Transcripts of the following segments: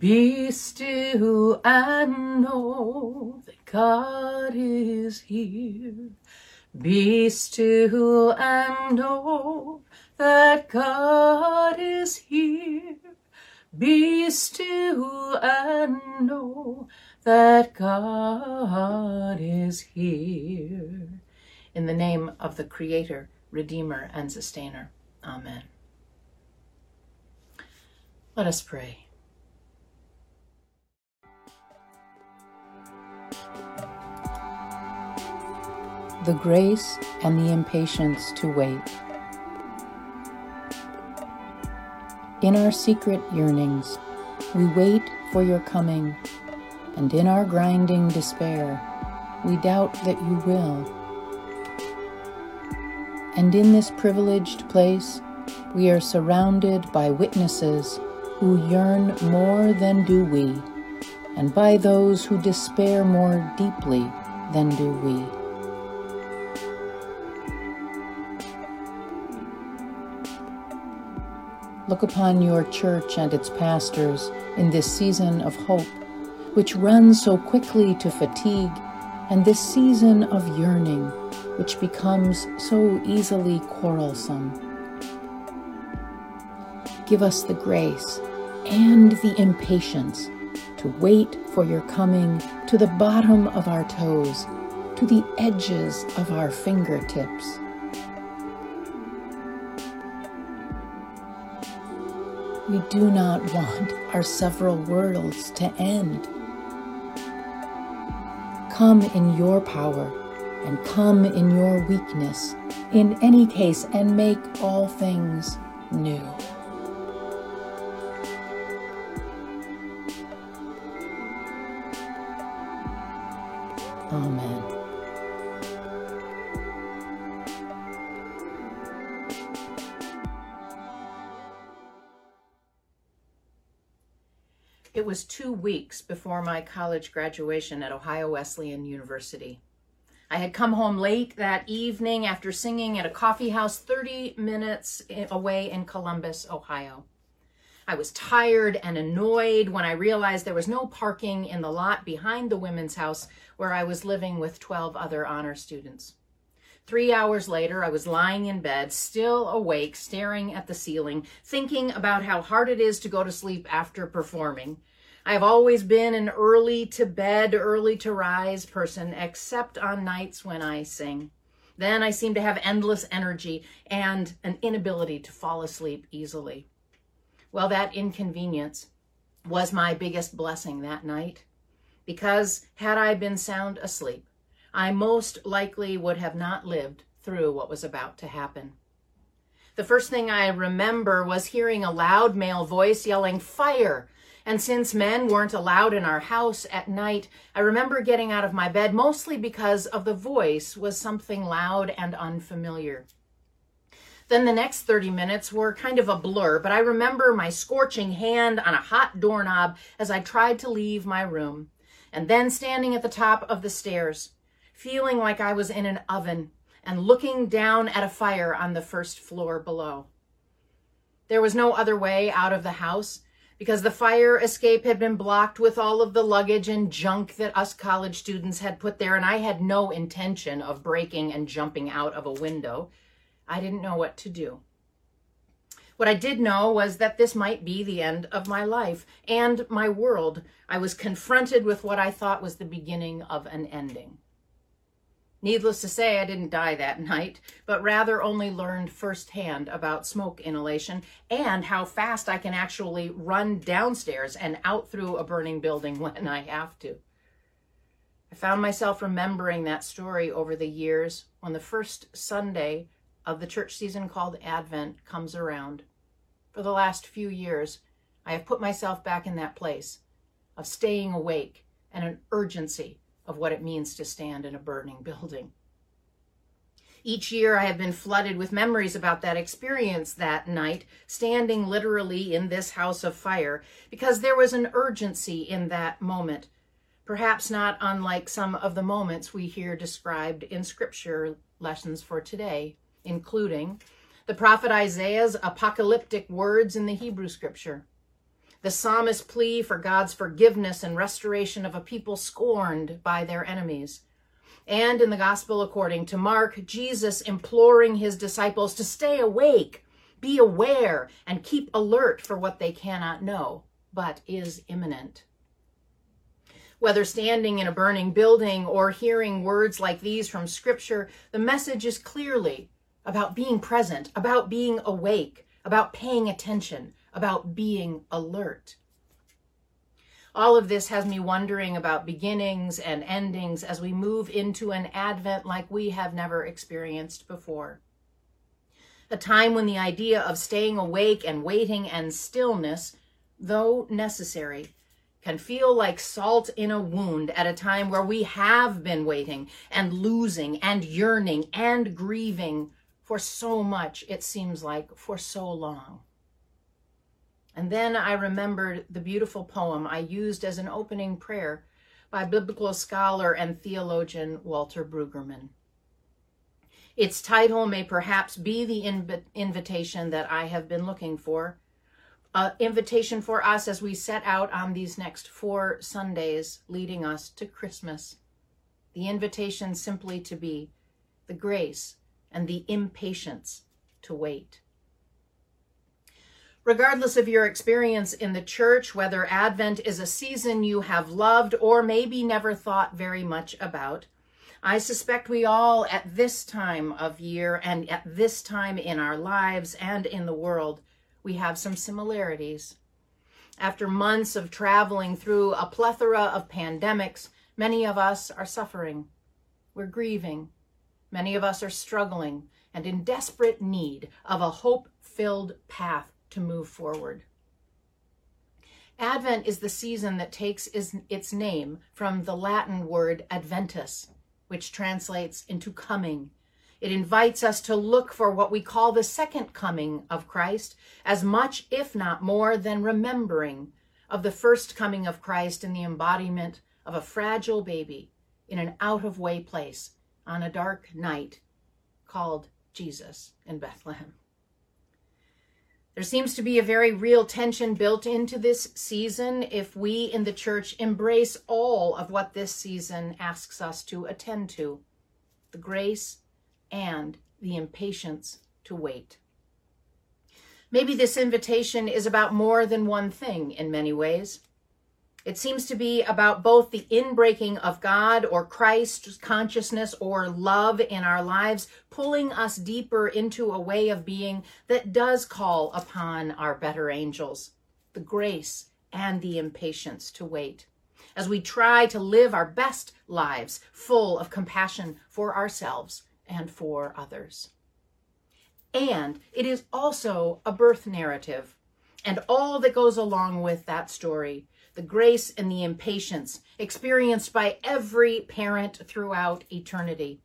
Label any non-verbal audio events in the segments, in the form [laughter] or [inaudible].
Be still and know that God is here. Be still and know that God is here. Be still and know that God is here. In the name of the Creator, Redeemer, and Sustainer. Amen. Let us pray. The grace and the impatience to wait. In our secret yearnings, we wait for your coming, and in our grinding despair, we doubt that you will. And in this privileged place, we are surrounded by witnesses who yearn more than do we, and by those who despair more deeply than do we. Look upon your church and its pastors in this season of hope, which runs so quickly to fatigue, and this season of yearning, which becomes so easily quarrelsome. Give us the grace and the impatience to wait for your coming to the bottom of our toes, to the edges of our fingertips. We do not want our several worlds to end. Come in your power and come in your weakness, in any case, and make all things new. Amen. It was two weeks before my college graduation at Ohio Wesleyan University. I had come home late that evening after singing at a coffee house 30 minutes away in Columbus, Ohio. I was tired and annoyed when I realized there was no parking in the lot behind the women's house where I was living with 12 other honor students. Three hours later, I was lying in bed, still awake, staring at the ceiling, thinking about how hard it is to go to sleep after performing. I have always been an early to bed, early to rise person, except on nights when I sing. Then I seem to have endless energy and an inability to fall asleep easily. Well, that inconvenience was my biggest blessing that night, because had I been sound asleep, I most likely would have not lived through what was about to happen. The first thing I remember was hearing a loud male voice yelling, Fire! And since men weren't allowed in our house at night, I remember getting out of my bed mostly because of the voice was something loud and unfamiliar. Then the next 30 minutes were kind of a blur, but I remember my scorching hand on a hot doorknob as I tried to leave my room, and then standing at the top of the stairs, feeling like I was in an oven and looking down at a fire on the first floor below. There was no other way out of the house because the fire escape had been blocked with all of the luggage and junk that us college students had put there, and I had no intention of breaking and jumping out of a window. I didn't know what to do. What I did know was that this might be the end of my life and my world. I was confronted with what I thought was the beginning of an ending. Needless to say, I didn't die that [laughs] night, but rather only learned firsthand about smoke inhalation and how fast I can actually run downstairs and out through a burning building [laughs] when I have to. I found myself remembering that story over the years when the first Sunday of the church season called Advent comes around. For the last few years, I have put myself back in that place of staying awake and an urgency of what it means to stand in a burning building. Each year, I have been flooded with memories about that experience that night, standing literally in this house of fire, because there was an urgency in that moment, perhaps not unlike some of the moments we hear described in scripture lessons for today, including the prophet Isaiah's apocalyptic words in the Hebrew scripture the psalmist's plea for God's forgiveness and restoration of a people scorned by their enemies. And in the gospel according to Mark, Jesus imploring his disciples to stay awake, be aware, and keep alert for what they cannot know, but is imminent. Whether standing in a burning building or hearing words like these from Scripture, the message is clearly about being present, about being awake, about paying attention, about being alert. All of this has me wondering about beginnings and endings as we move into an Advent like we have never experienced before. A time when the idea of staying awake and waiting and stillness, though necessary, can feel like salt in a wound at a time where we have been waiting and losing and yearning and grieving for so much, it seems like, for so long. And then I remembered the beautiful poem I used as an opening prayer by biblical scholar and theologian Walter Brueggemann. Its title may perhaps be the inv- invitation that I have been looking for, an invitation for us as we set out on these next four Sundays leading us to Christmas. The invitation simply to be the grace and the impatience to wait. Regardless of your experience in the church, whether Advent is a season you have loved or maybe never thought very much about, I suspect we all at this time of year and at this time in our lives and in the world, we have some similarities. After months of traveling through a plethora of pandemics, many of us are suffering. We're grieving. Many of us are struggling and in desperate need of a hope filled path to move forward. Advent is the season that takes its name from the Latin word adventus, which translates into coming. It invites us to look for what we call the second coming of Christ, as much, if not more, than remembering of the first coming of Christ in the embodiment of a fragile baby in an out of way place on a dark night called Jesus in Bethlehem. There seems to be a very real tension built into this season if we in the church embrace all of what this season asks us to attend to the grace and the impatience to wait. Maybe this invitation is about more than one thing in many ways. It seems to be about both the inbreaking of God or Christ's consciousness or love in our lives, pulling us deeper into a way of being that does call upon our better angels, the grace and the impatience to wait, as we try to live our best lives full of compassion for ourselves and for others. And it is also a birth narrative and all that goes along with that story the grace and the impatience experienced by every parent throughout eternity.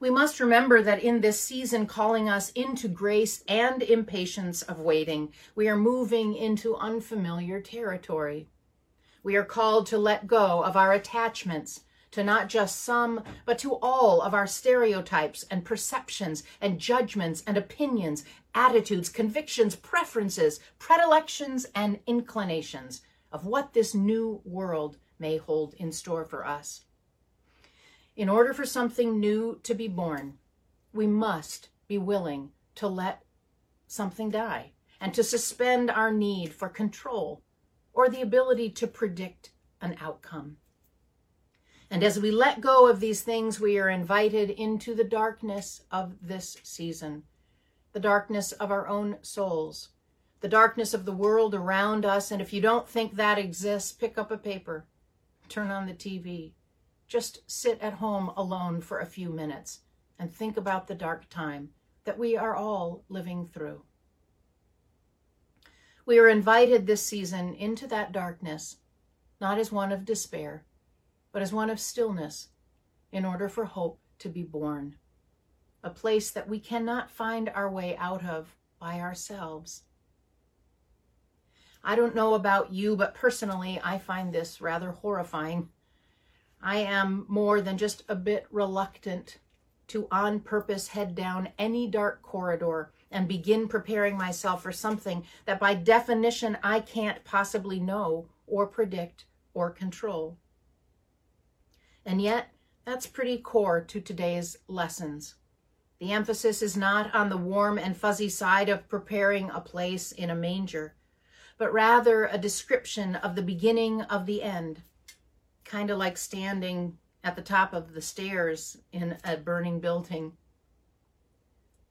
We must remember that in this season calling us into grace and impatience of waiting, we are moving into unfamiliar territory. We are called to let go of our attachments to not just some, but to all of our stereotypes and perceptions and judgments and opinions, attitudes, convictions, preferences, predilections, and inclinations of what this new world may hold in store for us. In order for something new to be born, we must be willing to let something die and to suspend our need for control or the ability to predict an outcome. And as we let go of these things, we are invited into the darkness of this season, the darkness of our own souls, the darkness of the world around us. And if you don't think that exists, pick up a paper, turn on the TV, just sit at home alone for a few minutes and think about the dark time that we are all living through. We are invited this season into that darkness, not as one of despair, but as one of stillness, in order for hope to be born. A place that we cannot find our way out of by ourselves. I don't know about you, but personally, I find this rather horrifying. I am more than just a bit reluctant to on purpose head down any dark corridor and begin preparing myself for something that by definition I can't possibly know or predict or control. And yet, that's pretty core to today's lessons. The emphasis is not on the warm and fuzzy side of preparing a place in a manger, but rather a description of the beginning of the end, kind of like standing at the top of the stairs in a burning building.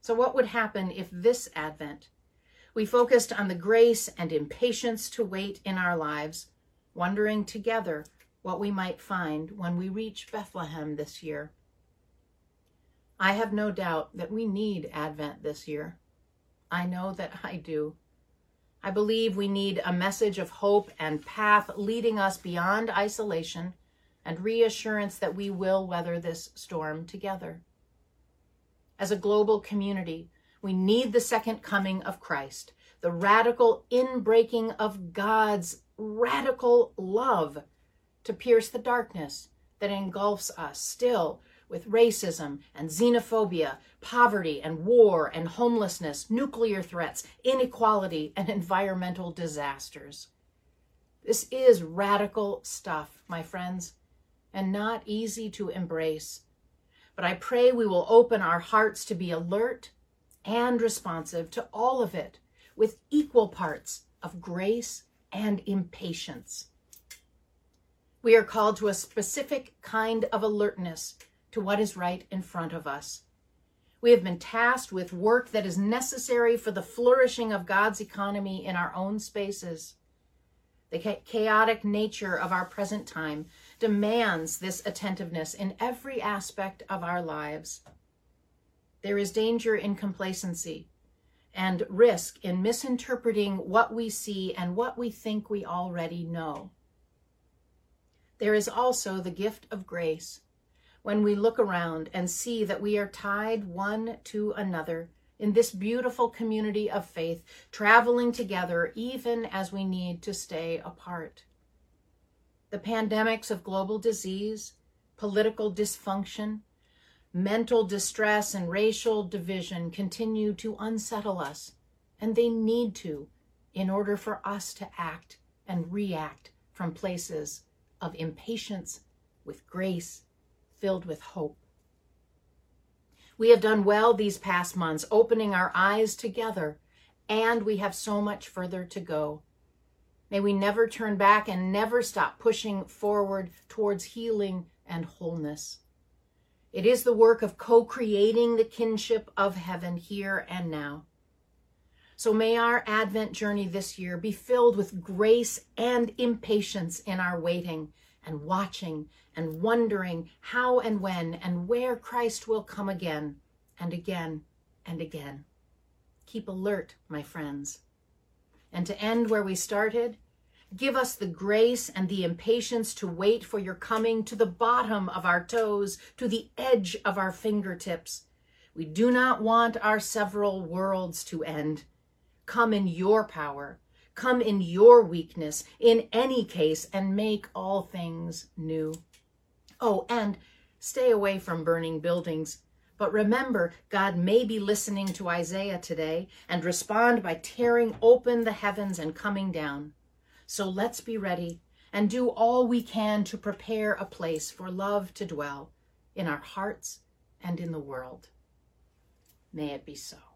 So, what would happen if this Advent we focused on the grace and impatience to wait in our lives, wondering together what we might find when we reach Bethlehem this year? I have no doubt that we need Advent this year. I know that I do. I believe we need a message of hope and path leading us beyond isolation and reassurance that we will weather this storm together. As a global community, we need the second coming of Christ, the radical inbreaking of God's radical love to pierce the darkness that engulfs us still with racism and xenophobia, poverty and war and homelessness, nuclear threats, inequality, and environmental disasters. This is radical stuff, my friends, and not easy to embrace. But I pray we will open our hearts to be alert and responsive to all of it with equal parts of grace and impatience. We are called to a specific kind of alertness to what is right in front of us. We have been tasked with work that is necessary for the flourishing of God's economy in our own spaces. The chaotic nature of our present time demands this attentiveness in every aspect of our lives. There is danger in complacency and risk in misinterpreting what we see and what we think we already know. There is also the gift of grace when we look around and see that we are tied one to another in this beautiful community of faith, traveling together even as we need to stay apart. The pandemics of global disease, political dysfunction, mental distress, and racial division continue to unsettle us, and they need to in order for us to act and react from places of impatience with grace filled with hope. We have done well these past months, opening our eyes together, and we have so much further to go. May we never turn back and never stop pushing forward towards healing and wholeness. It is the work of co creating the kinship of heaven here and now. So may our Advent journey this year be filled with grace and impatience in our waiting and watching and wondering how and when and where Christ will come again and again and again. Keep alert, my friends. And to end where we started, give us the grace and the impatience to wait for your coming to the bottom of our toes, to the edge of our fingertips. We do not want our several worlds to end. Come in your power Come in your weakness, in any case, and make all things new. Oh, and stay away from burning buildings. But remember, God may be listening to Isaiah today and respond by tearing open the heavens and coming down. So let's be ready and do all we can to prepare a place for love to dwell in our hearts and in the world. May it be so.